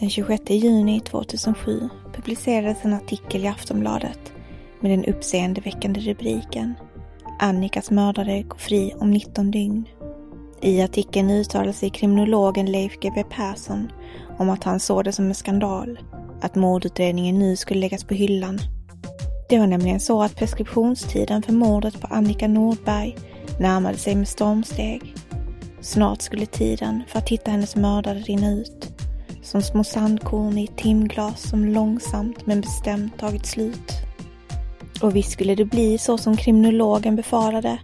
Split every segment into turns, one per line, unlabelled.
Den 26 juni 2007 publicerades en artikel i Aftonbladet med den uppseendeväckande rubriken Annikas mördare går fri om 19 dygn. I artikeln uttalade sig kriminologen Leif GW Persson om att han såg det som en skandal att mordutredningen nu skulle läggas på hyllan. Det var nämligen så att preskriptionstiden för mordet på Annika Nordberg närmade sig med stormsteg. Snart skulle tiden för att hitta hennes mördare rinna ut som små sandkorn i ett timglas som långsamt men bestämt tagit slut. Och visst skulle det bli så som kriminologen befarade.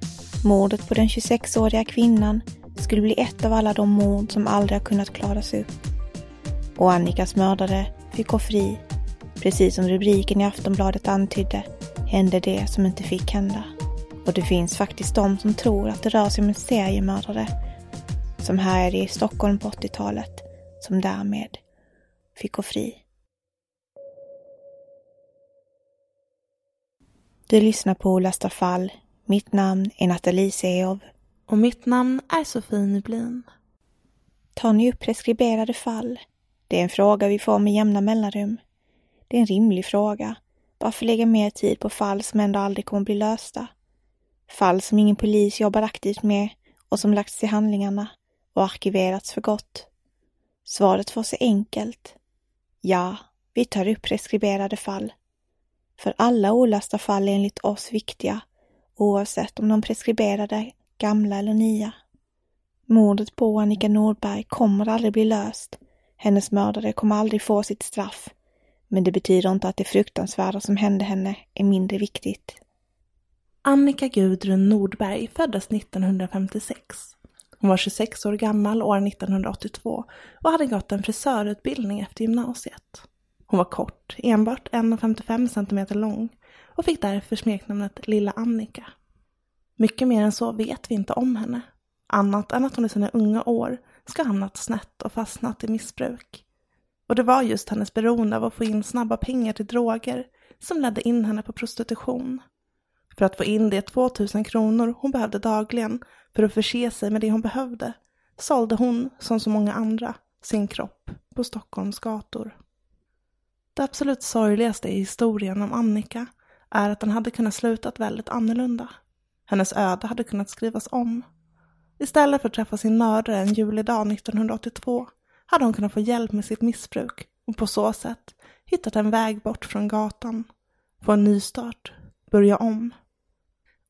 Mordet på den 26-åriga kvinnan skulle bli ett av alla de mord som aldrig har kunnat klaras upp. Och Annikas mördare fick gå fri. Precis som rubriken i Aftonbladet antydde hände det som inte fick hända. Och det finns faktiskt de som tror att det rör sig om en seriemördare som härjade i Stockholm på 80-talet som därmed fick gå fri. Du lyssnar på Olösta fall. Mitt namn är Nathalie Seov.
Och mitt namn är Sofie Nyblin.
Tar ni upp preskriberade fall? Det är en fråga vi får med jämna mellanrum. Det är en rimlig fråga. Varför lägga mer tid på fall som ändå aldrig kommer bli lösta? Fall som ingen polis jobbar aktivt med och som lagts till handlingarna och arkiverats för gott. Svaret för oss är enkelt. Ja, vi tar upp preskriberade fall. För alla olösta fall är enligt oss viktiga, oavsett om de preskriberade, gamla eller nya. Mordet på Annika Nordberg kommer aldrig bli löst. Hennes mördare kommer aldrig få sitt straff. Men det betyder inte att det fruktansvärda som hände henne är mindre viktigt.
Annika Gudrun Nordberg föddes 1956. Hon var 26 år gammal år 1982 och hade gått en frisörutbildning efter gymnasiet. Hon var kort, enbart 1,55 cm lång och fick därför smeknamnet Lilla Annika. Mycket mer än så vet vi inte om henne, annat än att hon i sina unga år ska ha hamnat snett och fastnat i missbruk. Och det var just hennes beroende av att få in snabba pengar till droger som ledde in henne på prostitution. För att få in de 2000 kronor hon behövde dagligen för att förse sig med det hon behövde sålde hon, som så många andra, sin kropp på Stockholms gator. Det absolut sorgligaste i historien om Annika är att den hade kunnat slutat väldigt annorlunda. Hennes öde hade kunnat skrivas om. Istället för att träffa sin mördare en julidag 1982 hade hon kunnat få hjälp med sitt missbruk och på så sätt hittat en väg bort från gatan, få en nystart, börja om.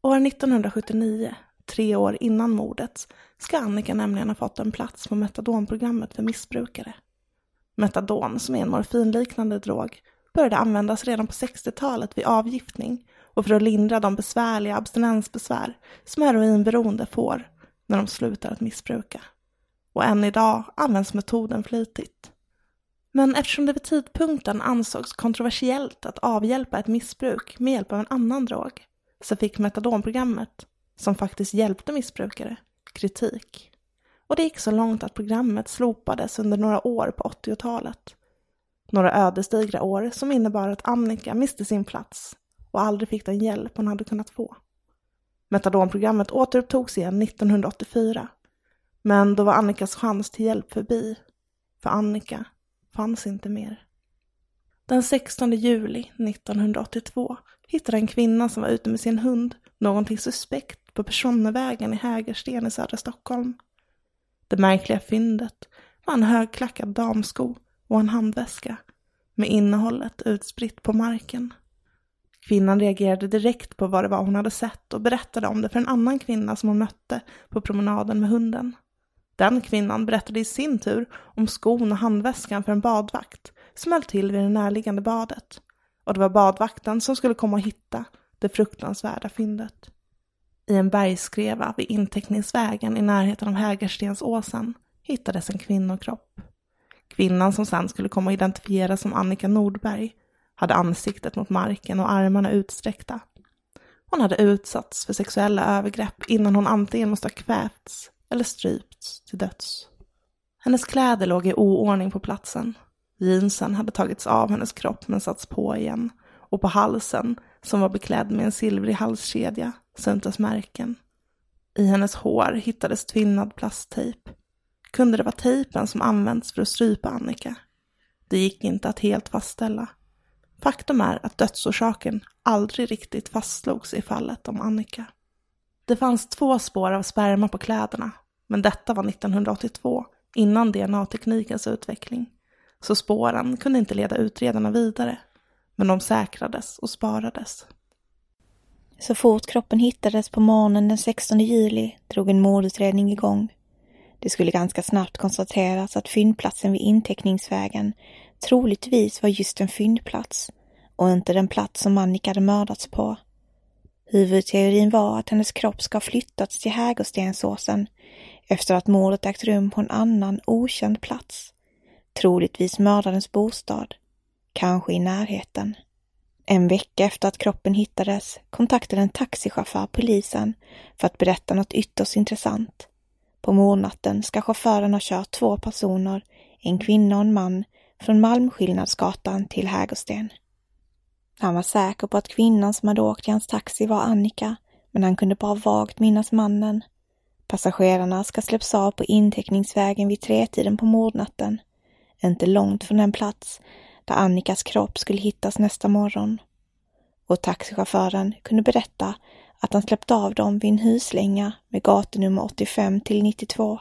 År 1979 tre år innan mordet, ska Annika nämligen ha fått en plats på metadonprogrammet för missbrukare. Metadon, som är en morfinliknande drog, började användas redan på 60-talet vid avgiftning och för att lindra de besvärliga abstinensbesvär som heroinberoende får när de slutar att missbruka. Och än idag används metoden flitigt. Men eftersom det vid tidpunkten ansågs kontroversiellt att avhjälpa ett missbruk med hjälp av en annan drog, så fick metadonprogrammet, som faktiskt hjälpte missbrukare, kritik. Och det gick så långt att programmet slopades under några år på 80-talet. Några ödesdigra år som innebar att Annika miste sin plats och aldrig fick den hjälp hon hade kunnat få. Metadonprogrammet återupptogs igen 1984. Men då var Annikas chans till hjälp förbi. För Annika fanns inte mer. Den 16 juli 1982 hittade en kvinna som var ute med sin hund någonting suspekt på Personnevägen i Hägersten i södra Stockholm. Det märkliga fyndet var en högklackad damsko och en handväska med innehållet utspritt på marken. Kvinnan reagerade direkt på vad det var hon hade sett och berättade om det för en annan kvinna som hon mötte på promenaden med hunden. Den kvinnan berättade i sin tur om skon och handväskan för en badvakt smällt till vid det närliggande badet. Och det var badvakten som skulle komma och hitta det fruktansvärda fyndet. I en bergskreva vid inteckningsvägen i närheten av Hägerstensåsen hittades en kvinnokropp. Kvinnan som sen skulle komma att identifieras som Annika Nordberg hade ansiktet mot marken och armarna utsträckta. Hon hade utsatts för sexuella övergrepp innan hon antingen måste ha kvävts eller strypts till döds. Hennes kläder låg i oordning på platsen. Jeansen hade tagits av hennes kropp men satts på igen och på halsen, som var beklädd med en silvrig halskedja, syntes märken. I hennes hår hittades tvinnad plasttejp. Kunde det vara tejpen som använts för att strypa Annika? Det gick inte att helt fastställa. Faktum är att dödsorsaken aldrig riktigt fastslogs i fallet om Annika. Det fanns två spår av sperma på kläderna, men detta var 1982, innan DNA-teknikens utveckling. Så spåren kunde inte leda utredarna vidare, men de säkrades och sparades.
Så fort kroppen hittades på morgonen den 16 juli drog en mordutredning igång. Det skulle ganska snabbt konstateras att fyndplatsen vid inteckningsvägen troligtvis var just en fyndplats och inte den plats som Annika hade mördats på. Huvudteorin var att hennes kropp ska ha flyttats till Hägerstensåsen efter att mordet ägt rum på en annan okänd plats. Troligtvis mördarens bostad, kanske i närheten. En vecka efter att kroppen hittades kontaktade en taxichaufför polisen för att berätta något ytterst intressant. På mordnatten ska chauffören ha kört två personer, en kvinna och en man, från Malmskillnadsgatan till Hägersten. Han var säker på att kvinnan som hade åkt i hans taxi var Annika, men han kunde bara vagt minnas mannen. Passagerarna ska släppas av på inteckningsvägen vid tretiden på mordnatten. Inte långt från den plats där Annikas kropp skulle hittas nästa morgon. Och taxichauffören kunde berätta att han släppte av dem vid en huslänga med gatunummer 85 till 92.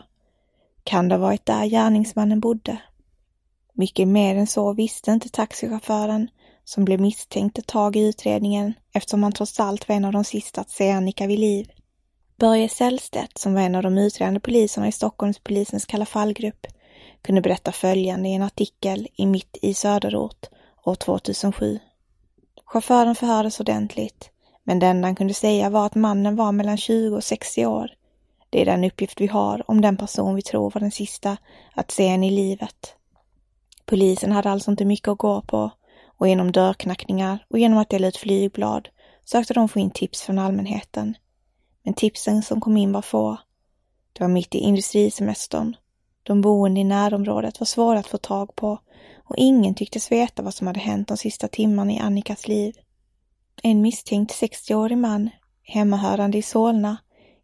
Kan det ha varit där gärningsmannen bodde? Mycket mer än så visste inte taxichauffören som blev misstänkt ett tag i utredningen eftersom han trots allt var en av de sista att se Annika vid liv. Börje Sällstedt, som var en av de utredande poliserna i Stockholmspolisens Kalla fallgrupp, kunde berätta följande i en artikel i Mitt i Söderort år 2007. Chauffören förhördes ordentligt, men det enda han kunde säga var att mannen var mellan 20 och 60 år. Det är den uppgift vi har om den person vi tror var den sista att se henne i livet. Polisen hade alltså inte mycket att gå på och genom dörrknackningar och genom att dela ut flygblad sökte de få in tips från allmänheten. Men tipsen som kom in var få. Det var mitt i industrisemestern. De boende i närområdet var svåra att få tag på och ingen tycktes veta vad som hade hänt de sista timmarna i Annikas liv. En misstänkt 60-årig man, hemmahörande i Solna,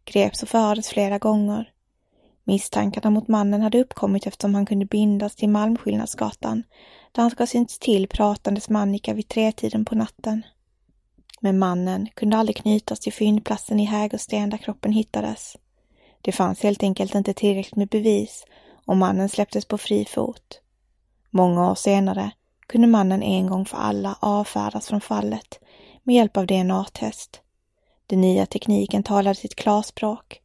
greps och förhördes flera gånger. Misstankarna mot mannen hade uppkommit eftersom han kunde bindas till Malmskillnadsgatan där han ska synts till pratandes med Annika vid tretiden på natten. Men mannen kunde aldrig knytas till fyndplatsen i Hägersten där kroppen hittades. Det fanns helt enkelt inte tillräckligt med bevis och mannen släpptes på fri fot. Många år senare kunde mannen en gång för alla avfärdas från fallet med hjälp av DNA-test. Den nya tekniken talade sitt klarspråk.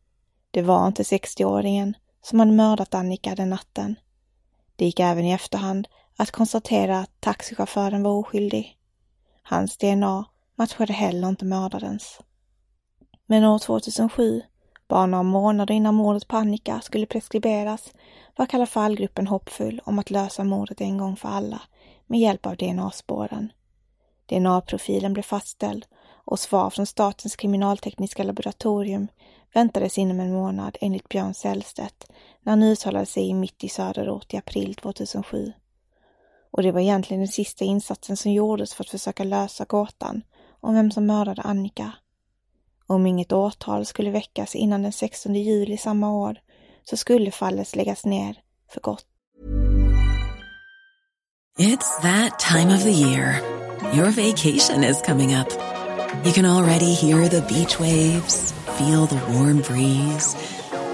Det var inte 60-åringen som hade mördat Annika den natten. Det gick även i efterhand att konstatera att taxichauffören var oskyldig. Hans DNA matchade heller inte mördarens. Men år 2007, bara några månader innan mordet på Annika skulle preskriberas, var Kalla fall-gruppen hoppfull om att lösa mordet en gång för alla med hjälp av DNA-spåren. DNA-profilen blev fastställd och svar från Statens kriminaltekniska laboratorium väntades inom en månad enligt Björn Sällstedt när han uttalade sig i Mitt i Söderort i april 2007. Och det var egentligen den sista insatsen som gjordes för att försöka lösa gåtan om vem som mördade Annika. Om inget åtal skulle väckas innan den 16 juli samma år så skulle fallet läggas ner för gott.
It's that time of the year. Your vacation is coming up. You can already hear the beach waves, feel the warm breeze,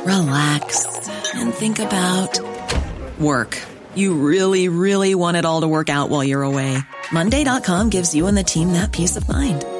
relax and think about work. You really, really want it all to work out while you're away. Monday.com gives you and the team that peace of mind.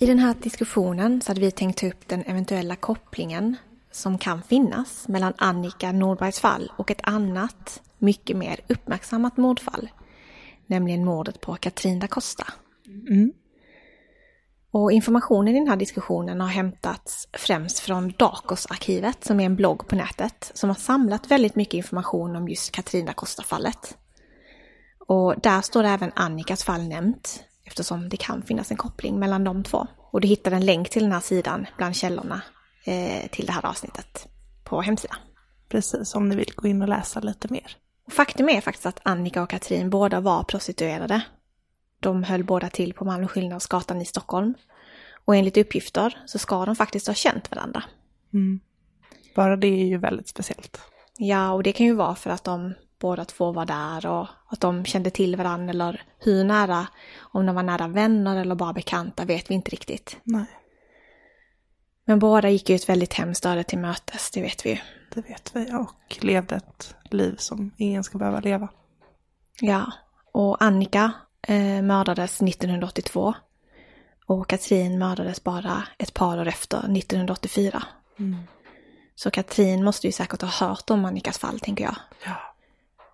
I den här diskussionen så hade vi tänkt ta upp den eventuella kopplingen som kan finnas mellan Annika Nordbergs fall och ett annat, mycket mer uppmärksammat mordfall. Nämligen mordet på Katrin da Costa. Och informationen i den här diskussionen har hämtats främst från Dakos-arkivet som är en blogg på nätet som har samlat väldigt mycket information om just Katrin da Costa-fallet. Och där står även Annikas fall nämnt eftersom det kan finnas en koppling mellan de två. Och du hittar en länk till den här sidan bland källorna eh, till det här avsnittet på hemsidan.
Precis, om ni vill gå in och läsa lite mer.
Och faktum är faktiskt att Annika och Katrin båda var prostituerade. De höll båda till på Malmö Skillnadsgatan i Stockholm. Och enligt uppgifter så ska de faktiskt ha känt varandra.
Bara det är ju väldigt speciellt.
Ja, och det kan ju vara för att de båda två var där och att de kände till varandra eller hur nära, om de var nära vänner eller bara bekanta vet vi inte riktigt.
Nej,
Men båda gick ju ett väldigt hemskt öde till mötes, det vet vi ju.
det vet vi. Och levde ett liv som ingen ska behöva leva.
Ja, och Annika eh, mördades 1982 och Katrin mördades bara ett par år efter, 1984. Så Katrin måste ju säkert ha hört om Annikas fall, tänker jag.
Ja.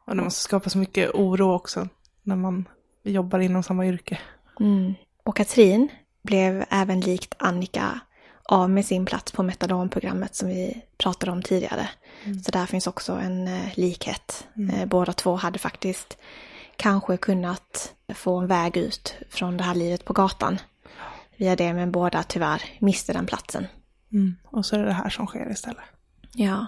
Och det måste skapa så mycket oro också när man jobbar inom samma yrke.
Mm. Och Katrin blev även likt Annika av med sin plats på metadonprogrammet som vi pratade om tidigare. Så där finns också en eh, likhet. Eh, båda två hade faktiskt kanske kunnat få en väg ut från det här livet på gatan via det, men båda tyvärr miste den platsen.
Mm. Och så är det det här som sker istället.
Ja.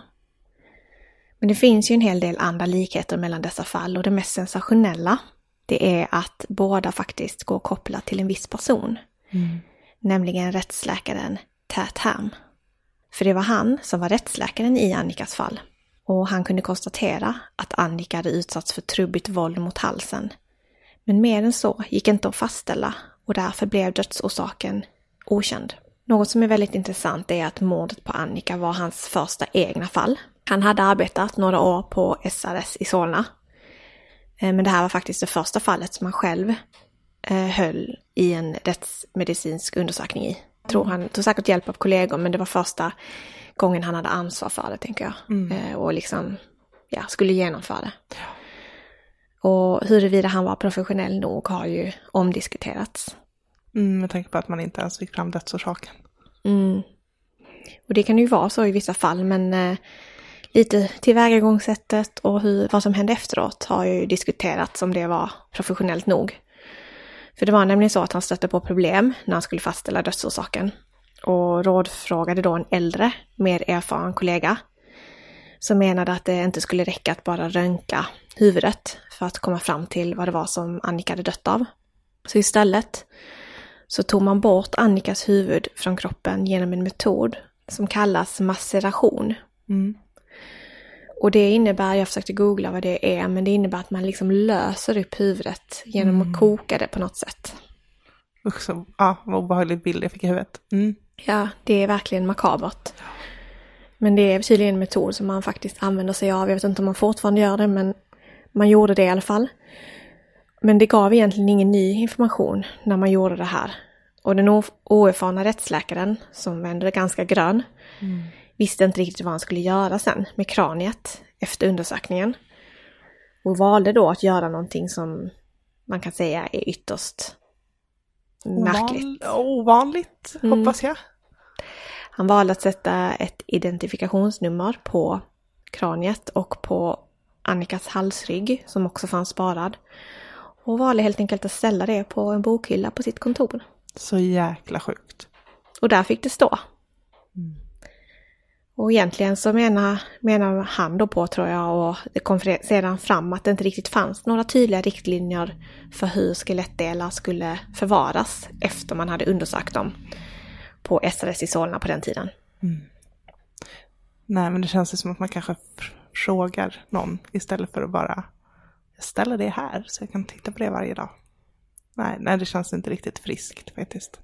Men det finns ju en hel del andra likheter mellan dessa fall och det mest sensationella det är att båda faktiskt går kopplat till en viss person. Nämligen rättsläkaren Tat Ham. För det var han som var rättsläkaren i Annikas fall. Och han kunde konstatera att Annika hade utsatts för trubbigt våld mot halsen. Men mer än så gick inte att fastställa och därför blev dödsorsaken okänd. Något som är väldigt intressant är att mordet på Annika var hans första egna fall. Han hade arbetat några år på SRS i Solna. Eh, Men det här var faktiskt det första fallet som han själv eh, höll i en rättsmedicinsk undersökning i. Jag tror han tog säkert hjälp av kollegor men det var första gången han hade ansvar för det tänker jag. Eh, Och liksom, ja, skulle genomföra det. Och huruvida han var professionell nog har ju omdiskuterats.
Mm, med tanke på att man inte ens fick fram dödsorsaken.
Mm. Och det kan ju vara så i vissa fall, men lite tillvägagångssättet och hur, vad som hände efteråt har ju diskuterats om det var professionellt nog. För det var nämligen så att han stötte på problem när han skulle fastställa dödsorsaken och rådfrågade då en äldre, mer erfaren kollega som menade att det inte skulle räcka att bara röntga huvudet för att komma fram till vad det var som Annika hade dött av. Så istället så tog man bort Annikas huvud från kroppen genom en metod som kallas maceration.
Mm.
Och det innebär, jag försökte googla vad det är, men det innebär att man liksom löser upp huvudet genom att koka det på något sätt.
Usch, så, ja, vad obehaglig bild jag fick i huvudet. Mm.
Ja, det är verkligen makabert. Men det är tydligen en metod som man faktiskt använder sig av. Jag vet inte om man fortfarande gör det, men man gjorde det i alla fall. Men det gav egentligen ingen ny information när man gjorde det här. Och den oerfarna rättsläkaren, som var ändå ganska grön, visste inte riktigt vad han skulle göra sen med kraniet efter undersökningen. Och valde då att göra någonting som man kan säga är ytterst märkligt.
Ovan, ovanligt,
Mm.
hoppas jag.
Han valde att sätta ett identifikationsnummer på kraniet och på Annikas halsrygg som också fanns sparad. Och valde helt enkelt att ställa det på en bokhylla på sitt kontor.
Så jäkla sjukt.
Och där fick det stå. Och egentligen så menar, menar han då på, tror jag, och det kom sedan fram att det inte riktigt fanns några tydliga riktlinjer för hur skelettdelar skulle förvaras efter man hade undersökt dem på SRS i Solna på den tiden.
Nej, men det känns ju som att man kanske fr- frågar någon istället för att bara jag ställer det här så jag kan titta på det varje dag. Nej, nej, det känns inte riktigt friskt faktiskt.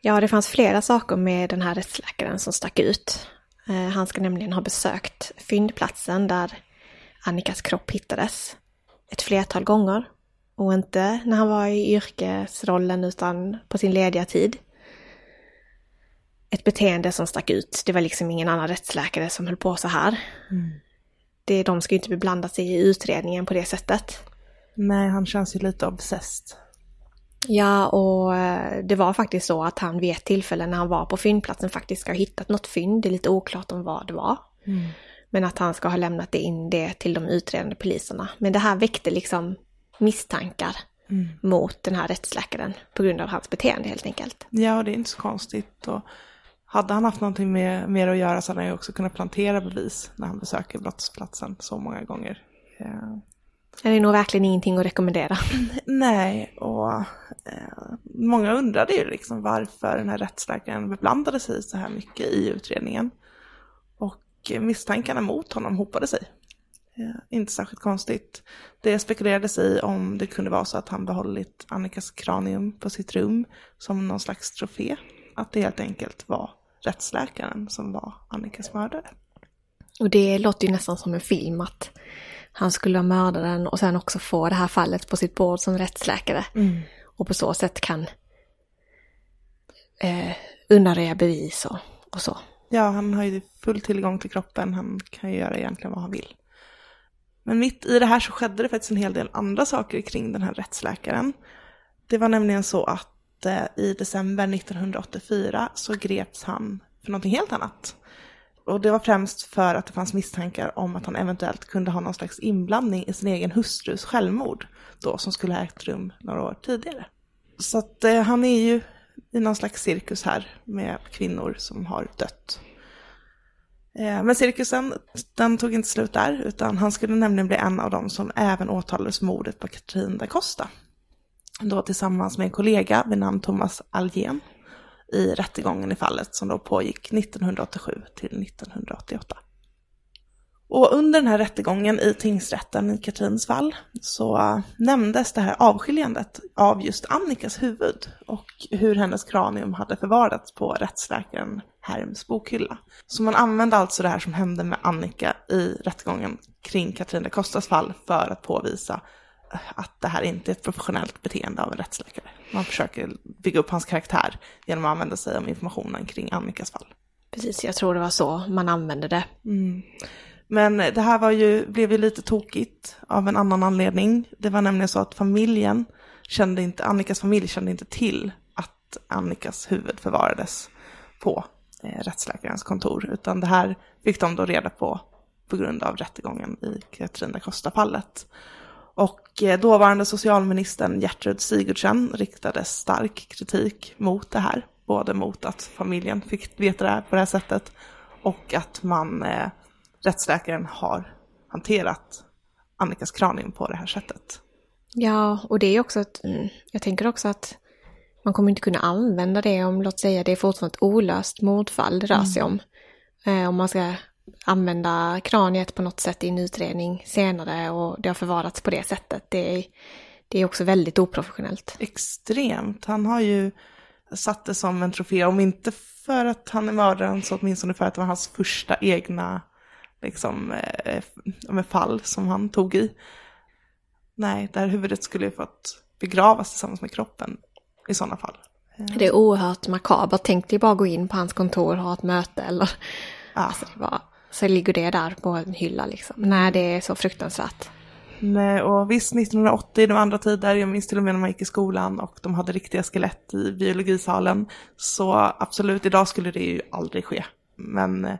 Ja, det fanns flera saker med den här rättsläkaren som stack ut. Eh, Han ska nämligen ha besökt fyndplatsen där Annikas kropp hittades ett flertal gånger. Och inte när han var i yrkesrollen utan på sin lediga tid. Ett beteende som stack ut. Det var liksom ingen annan rättsläkare som höll på så här. Det, de ska ju inte beblanda sig i utredningen på det sättet.
Nej, han känns ju lite obsessed.
Ja, och eh, det var faktiskt så att han vid ett tillfälle när han var på fyndplatsen faktiskt ska ha hittat något fynd. Det är lite oklart om vad det var. Men att han ska ha lämnat det in det till de utredande poliserna. Men det här väckte liksom misstankar mot den här rättsläkaren på grund av hans beteende helt enkelt.
Ja, det är inte så konstigt. Och hade han haft någonting med, mer att göra så hade han ju också kunnat plantera bevis när han besöker brottsplatsen så många gånger. Ja.
Det är nog verkligen ingenting att rekommendera.
Nej, och eh, många undrade ju liksom varför den här rättsläkaren beblandade sig så här mycket i utredningen. Och misstankarna mot honom hopade sig. Eh, inte särskilt konstigt. Det spekulerades i om det kunde vara så att han behållit Annikas kranium på sitt rum som någon slags trofé. Att det helt enkelt var rättsläkaren som var Annikas mördare.
Och det låter ju nästan som en film att han skulle ha mördaren och sen också få det här fallet på sitt bord som rättsläkare. Och på så sätt kan eh, undanröja bevis och, och så.
Ja, han har ju full tillgång till kroppen. Han kan ju göra egentligen vad han vill. Men mitt i det här så skedde det faktiskt en hel del andra saker kring den här rättsläkaren. Det var nämligen så att eh, i december 1984 så greps han för någonting helt annat. Och det var främst för att det fanns misstankar om att han eventuellt kunde ha någon slags inblandning i sin egen hustrus självmord då som skulle ha ägt rum några år tidigare. Så att eh, han är ju i någon slags cirkus här med kvinnor som har dött. Eh, Men cirkusen, den tog inte slut där, utan han skulle nämligen bli en av dem som även åtalades för mordet på Katrin da Costa. Då tillsammans med en kollega vid namn Thomas Algen i rättegången i fallet som då pågick 1987 till 1988. Och under den här rättegången i tingsrätten i Katrins fall så äh, nämndes det här avskiljandet av just Annikas huvud och hur hennes kranium hade förvarats på rättsläkaren Herms bokhylla. Så man använde alltså det här som hände med Annika i rättegången kring Katrin da Costas fall för att påvisa att det här inte är ett professionellt beteende av en rättsläkare. Man försöker bygga upp hans karaktär genom att använda sig av informationen kring Annikas fall.
Precis, jag tror det var så man använde det.
Mm. Men det här var ju, blev ju lite tokigt av en annan anledning. Det var nämligen så att familjen kände inte, Annikas familj kände inte till att Annikas huvud förvarades på eh, rättsläkarens kontor, utan det här fick de då reda på på grund av rättegången i Katrina Costa-fallet. Och eh, dåvarande socialministern Gertrud Sigurdsen riktade stark kritik mot det här, både mot att familjen fick veta det här på det här sättet och att man eh, rättsläkaren har hanterat Annikas kranium på det här sättet.
Ja, och det är också att, mm, jag tänker också att man kommer inte kunna använda det om, låt säga, det är fortfarande ett olöst mordfall det rör mm. sig om. Eh, om man ska använda kraniet på något sätt i en utredning senare och det har förvarats på det sättet. Det är, det är också väldigt oprofessionellt.
Extremt. Han har ju satt det som en trofé, om inte för att han är mördaren så åtminstone för att det var hans första egna liksom, eh, med fall som han tog i. Nej, det här huvudet skulle ju fått begravas tillsammans med kroppen i sådana fall.
Det är oerhört makabert. Tänk dig bara gå in på hans kontor och ha ett möte eller... Ja. Alltså det bara, så ligger det där på en hylla liksom. Nej, det är så fruktansvärt.
Nej, och visst 1980, det var andra tider, jag minns till och med när man gick i skolan och de hade riktiga skelett i biologisalen. Så absolut, idag skulle det ju aldrig ske. Men eh,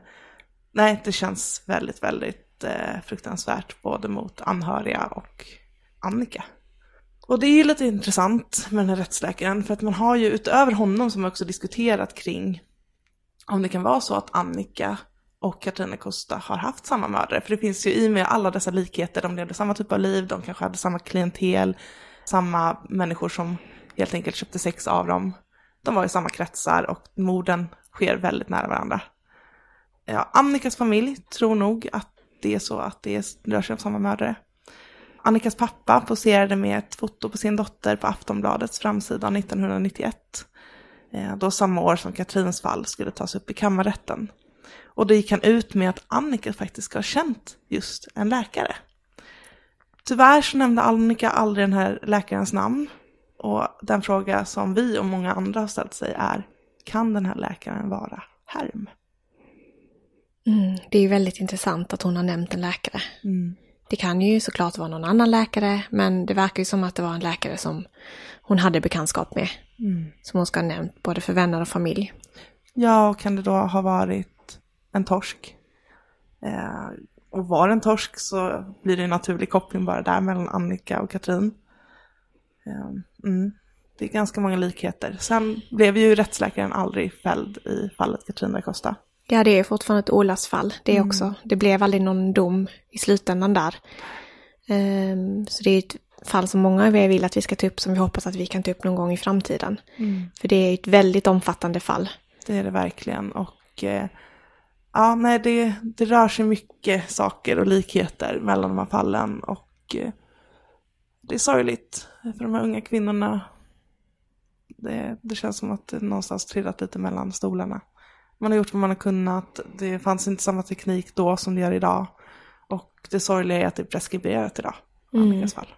nej, det känns väldigt, väldigt eh, fruktansvärt både mot anhöriga och Annika. Och det är ju lite intressant med den här rättsläkaren för att man har ju utöver honom som också diskuterat kring om det kan vara så att Annika och Katarina Costa har haft samma mördare. För det finns ju i och med alla dessa likheter, de levde samma typ av liv, de kanske hade samma klientel, samma människor som helt enkelt köpte sex av dem. De var i samma kretsar och morden sker väldigt nära varandra. Ja, Annikas familj tror nog att det är så att det rör sig om samma mördare. Annikas pappa poserade med ett foto på sin dotter på Aftonbladets framsida 1991. Eh, då samma år som Katrins fall skulle tas upp i kammarrätten. Och då gick han ut med att Annika faktiskt ska ha känt just en läkare. Tyvärr så nämnde Annika aldrig den här läkarens namn. Och den fråga som vi och många andra har ställt sig är, kan den här läkaren vara Herm?
Mm, det är ju väldigt intressant att hon har nämnt en läkare. Mm. Det kan ju såklart vara någon annan läkare, men det verkar ju som att det var en läkare som hon hade bekantskap med. Mm. Som hon ska ha nämnt, både för vänner och familj.
Ja, och kan det då ha varit en torsk? Eh, och var en torsk så blir det en naturlig koppling bara där mellan Annika och Katrin. Eh, mm. Det är ganska många likheter. Sen blev ju rättsläkaren aldrig fälld i fallet Katrin da Costa.
Ja, det är fortfarande ett Olas-fall. Det, mm. också. det blev aldrig någon dom i slutändan där. Um, så det är ett fall som många av er vill att vi ska ta upp som vi hoppas att vi kan ta upp någon gång i framtiden. Mm. För det är ett väldigt omfattande fall.
Det är det verkligen. Och eh, ja, nej, det, det rör sig mycket saker och likheter mellan de här fallen. Och eh, det är sorgligt för de här unga kvinnorna. Det, det känns som att det någonstans trillat lite mellan stolarna. Man har gjort vad man har kunnat. Det fanns inte samma teknik då som det gör idag. Och det sorgliga är att det är preskriberat idag. Mm. Fall.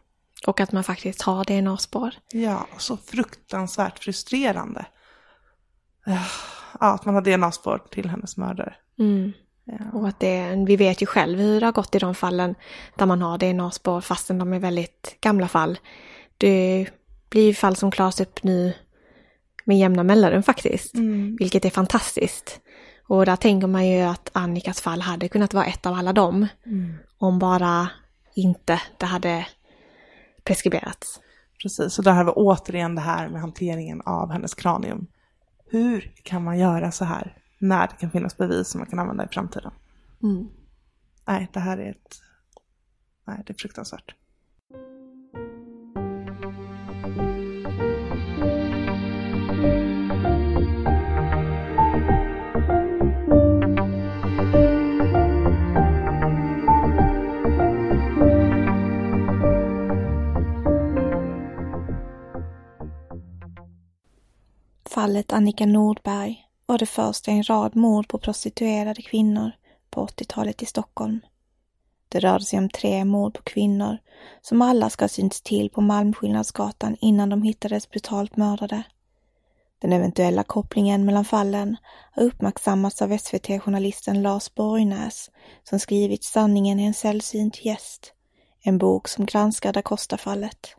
Och att man faktiskt har DNA-spår.
Ja, så fruktansvärt frustrerande. Ja, att man har DNA-spår till hennes mördare.
Mm. Ja. Och att det, vi vet ju själv hur det har gått i de fallen där man har DNA-spår fastän de är väldigt gamla fall. Det blir ju fall som klaras upp nu med jämna mellanrum faktiskt. Mm. Vilket är fantastiskt. Och där tänker man ju att Annikas fall hade kunnat vara ett av alla dem. Mm. Om bara inte det hade preskriberats.
Precis, och där har vi återigen det här med hanteringen av hennes kranium. Hur kan man göra så här när det kan finnas bevis som man kan använda i framtiden. Mm. Nej, det här är ett... Nej, det är fruktansvärt.
Fallet Annika Nordberg var det första i en rad mord på prostituerade kvinnor på 80-talet i Stockholm. Det rörde sig om tre mord på kvinnor som alla ska ha synts till på Malmskillnadsgatan innan de hittades brutalt mördade. Den eventuella kopplingen mellan fallen har uppmärksammats av SVT-journalisten Lars Borgnäs som skrivit Sanningen är en sällsynt gäst, en bok som granskar da Costa-fallet.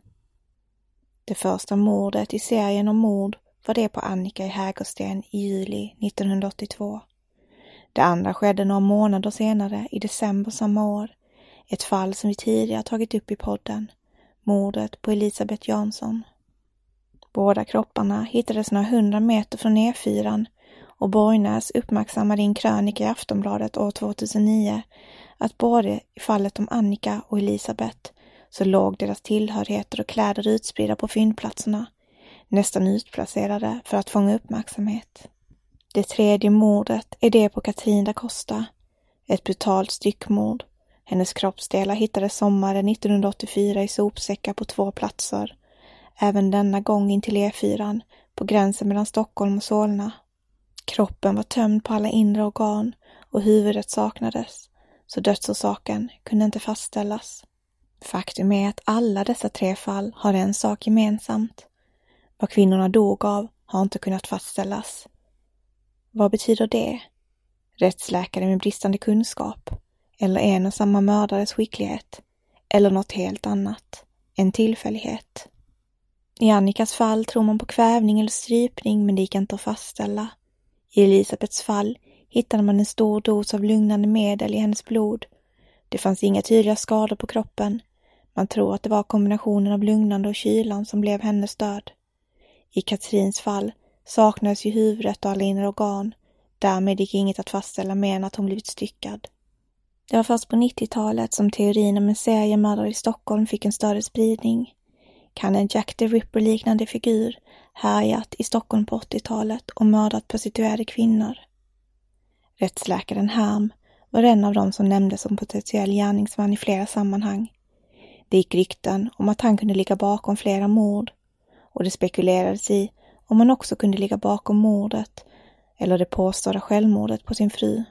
Det första mordet i serien om mord var det på Annika i Hägersten i juli 1982. Det andra skedde några månader senare, i december samma år. Ett fall som vi tidigare tagit upp i podden. Mordet på Elisabeth Jansson. Båda kropparna hittades några hundra meter från E4 och Borgnäs uppmärksammade i en krönika i Aftonbladet år 2009 att både i fallet om Annika och Elisabeth så låg deras tillhörigheter och kläder utspridda på fyndplatserna, nästan utplacerade för att fånga uppmärksamhet. Det tredje mordet är det på Katrin da Costa. Ett brutalt styckmord. Hennes kroppsdelar hittades sommaren 1984 i sopsäckar på två platser. Även denna gång in till E4, på gränsen mellan Stockholm och Solna. Kroppen var tömd på alla inre organ och huvudet saknades, så dödsorsaken kunde inte fastställas. Faktum är att alla dessa tre fall har en sak gemensamt. Vad kvinnorna dog av har inte kunnat fastställas. Vad betyder det? Rättsläkare med bristande kunskap? Eller en och samma mördares skicklighet? Eller något helt annat? En tillfällighet? I Annikas fall tror man på kvävning eller strypning, men det gick inte att fastställa. I Elisabeths fall hittade man en stor dos av lugnande medel i hennes blod. Det fanns inga tydliga skador på kroppen. Man tror att det var kombinationen av lugnande och kylan som blev hennes död. I Katrins fall saknades ju huvudet och alla inre organ. Därmed gick inget att fastställa mer än att hon blivit styckad. Det var först på 90-talet som teorin om en seriemördare i Stockholm fick en större spridning. Kan en Jack the Ripper-liknande figur härjat i Stockholm på 80-talet och mördat prostituerade kvinnor? Rättsläkaren Herm var en av dem som nämndes som potentiell gärningsman i flera sammanhang. Det gick rykten om att han kunde ligga bakom flera mord och det spekulerades i om han också kunde ligga bakom mordet eller det påstådda självmordet på sin fru.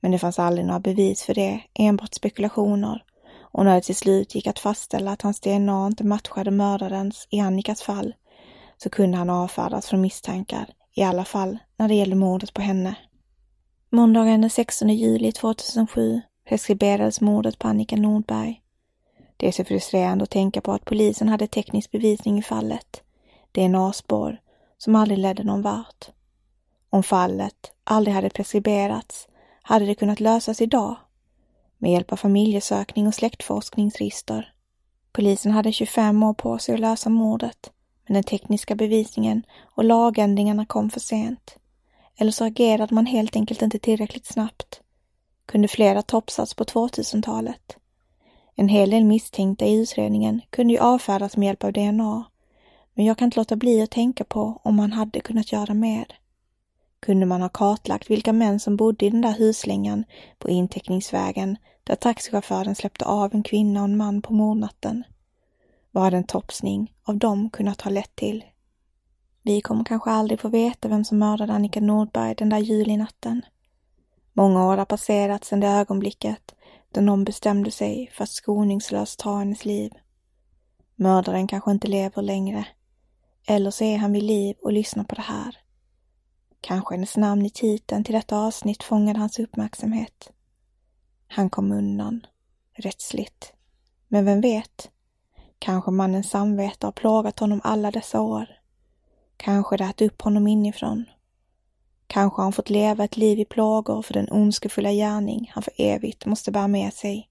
Men det fanns aldrig några bevis för det, enbart spekulationer och när det till slut gick att fastställa att hans DNA inte matchade mördarens i Annikas fall så kunde han avfärdas från misstankar, i alla fall när det gällde mordet på henne. Måndagen den 16 juli 2007 preskriberades mordet på Annika Nordberg. Det är så frustrerande att tänka på att polisen hade teknisk bevisning i fallet. DNA-spår som aldrig ledde någon vart. Om fallet aldrig hade preskriberats hade det kunnat lösas idag med hjälp av familjesökning och släktforskningsregister. Polisen hade 25 år på sig att lösa mordet, men den tekniska bevisningen och lagändringarna kom för sent. Eller så agerade man helt enkelt inte tillräckligt snabbt. Kunde flera toppsats på 2000-talet. En hel del misstänkta i utredningen kunde ju avfärdas med hjälp av DNA. Men jag kan inte låta bli att tänka på om man hade kunnat göra mer. Kunde man ha kartlagt vilka män som bodde i den där huslängan på inteckningsvägen där taxichauffören släppte av en kvinna och en man på mordnatten? Vad hade en topsning av dem kunnat ha lett till? Vi kommer kanske aldrig få veta vem som mördade Annika Nordberg den där julinatten. Många år har passerat sedan det ögonblicket då någon bestämde sig för att skoningslöst ta hennes liv. Mördaren kanske inte lever längre. Eller så är han vid liv och lyssnar på det här. Kanske hennes namn i titeln till detta avsnitt fångade hans uppmärksamhet. Han kom undan, rättsligt. Men vem vet? Kanske mannens samvete har plågat honom alla dessa år. Kanske det ätit upp honom inifrån. Kanske har han fått leva ett liv i plågor för den ondskefulla gärning han för evigt måste bära med sig.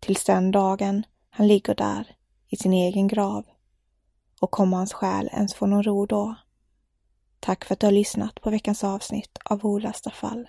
Tills den dagen han ligger där, i sin egen grav. Och kommer hans själ ens få någon ro då? Tack för att du har lyssnat på veckans avsnitt av Olösta fall.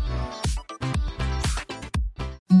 Mm-hmm.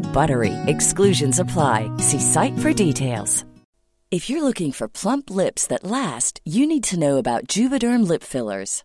BUTTERY. Exclusions apply. See site for details. If you're looking for plump lips that last, you need to know about Juvederm lip fillers.